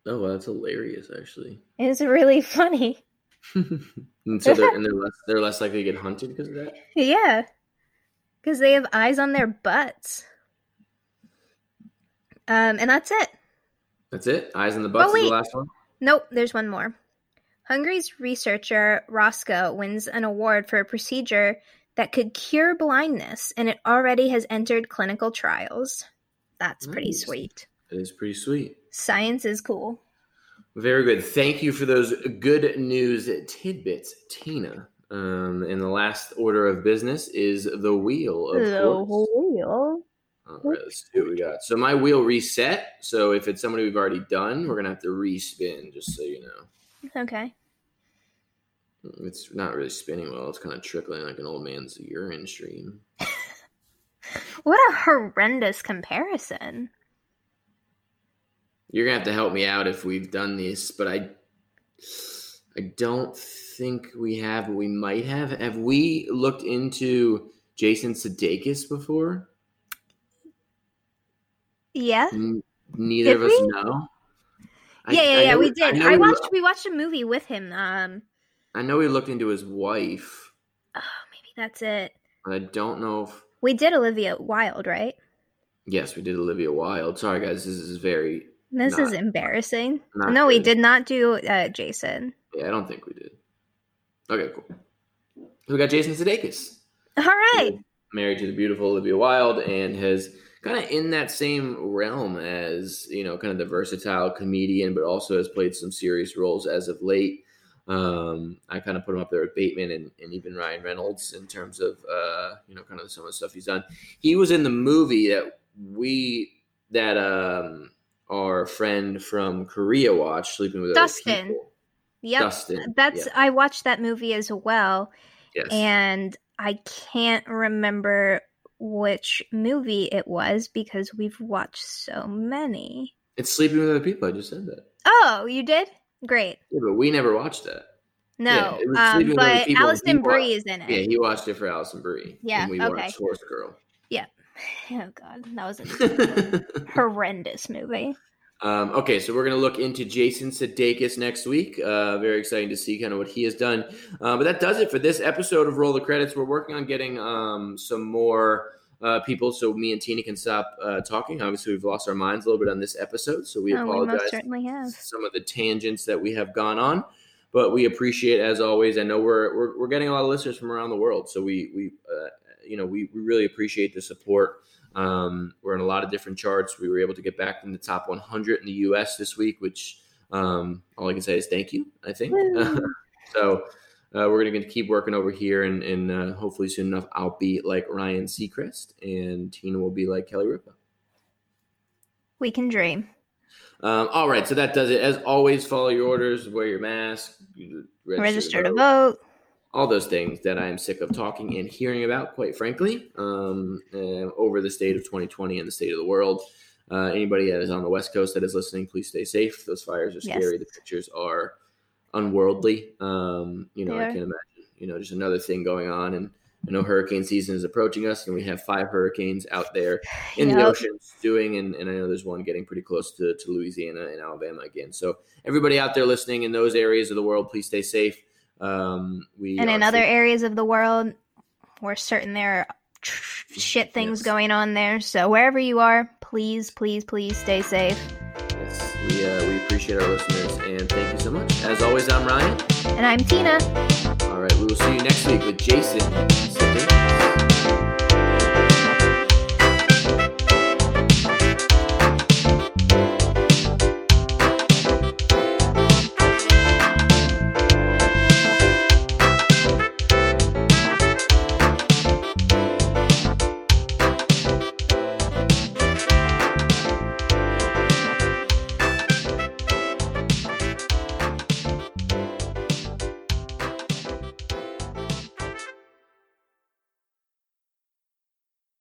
Oh, wow, that's hilarious, actually. It's really funny. and so they're and they're less they're less likely to get hunted because of that. Yeah. Because they have eyes on their butts. Um, and that's it. That's it. Eyes on the butts Oh, is the last one. Nope, there's one more. Hungary's researcher Roska wins an award for a procedure that could cure blindness, and it already has entered clinical trials. That's pretty sweet. It is pretty sweet. Science is cool. Very good. Thank you for those good news tidbits, Tina. Um, and the last order of business is the wheel, of the course. wheel. All right, let's see what we got. So my wheel reset. So if it's somebody we've already done, we're gonna have to respin, just so you know. Okay. It's not really spinning well. It's kind of trickling like an old man's urine stream. What a horrendous comparison. You're gonna have to help me out if we've done this, but I, I don't think we have. But we might have. Have we looked into Jason Sudeikis before? Yeah. N- neither Did of us we? know. I- yeah, yeah, I yeah. know We did. know I watched. We watched a movie with him. Um. I know we looked into his wife, Oh, maybe that's it. but I don't know if. We did Olivia Wilde, right? Yes, we did Olivia Wilde. Sorry, guys. This is very. This Not- is embarrassing. not no, we did not do uh, Jason. Yeah, I don't think we did. Okay, cool. So we got Jason Sudeikis. All right. married to the beautiful Olivia Wilde and has kind of in that same realm as you know kind of the versatile comedian but also has played some serious roles as of late um, I kind of put him up there with Bateman and, and even Ryan Reynolds in terms of uh, you know kind of some of the stuff he's done. He was in the movie that we that um, our friend from Korea watched, Sleeping with Other Dustin. People. Yep. Dustin. That's yeah. I watched that movie as well, yes. and I can't remember which movie it was because we've watched so many. it's Sleeping with Other People. I just said that. Oh, you did? Great. Yeah, but we never watched that. No, Yeah, um, Sleeping with Other but Alison Brie is in it. Yeah, he watched it for Alison Brie. Yeah, we okay. watched Horse Girl. Yeah. Oh god, that was a horrendous movie. Um, okay, so we're gonna look into Jason Sudeikis next week. Uh, very exciting to see kind of what he has done. Uh, but that does it for this episode of Roll the Credits. We're working on getting um, some more. Uh, people, so me and Tina can stop uh, talking. Obviously, we've lost our minds a little bit on this episode, so we oh, we apologize. most certainly have. some of the tangents that we have gone on, but we appreciate as always. I know we're we're, we're getting a lot of listeners from around the world, so we we uh, you know we, we really appreciate the support. Um, we're in a lot of different charts. We were able to get back in the top 100 in the U.S. this week, which um, all I can say is thank you. I think so. Uh, we're going to keep working over here, and, and uh, hopefully soon enough, I'll be like Ryan Seacrest, and Tina will be like Kelly Ripa. We can dream. Um, all right, so that does it. As always, follow your orders, wear your mask, Register to vote. All those things that I am sick of talking and hearing about, quite frankly, um, uh, over the state of 2020 and the state of the world. Uh, anybody that is on the West Coast that is listening, please stay safe. Those fires are Yes. scary. The pictures are unworldly. Um, you know, I can imagine, you know, just another thing going on. And I know hurricane season is approaching us, and we have five hurricanes out there in the Yep. ocean stewing, and, and I know there's one getting pretty close to, to Louisiana and Alabama again. So everybody out there listening in those areas of the world, please stay safe. Um, we And in other areas of the world, we're certain there are tr- shit things Yes. going on there. So wherever you are, please, please, please stay safe. Yes, we uh, we appreciate our listeners and thank you so much. As always, I'm Ryan. And I'm Tina. All right, we will see you next week with Jason.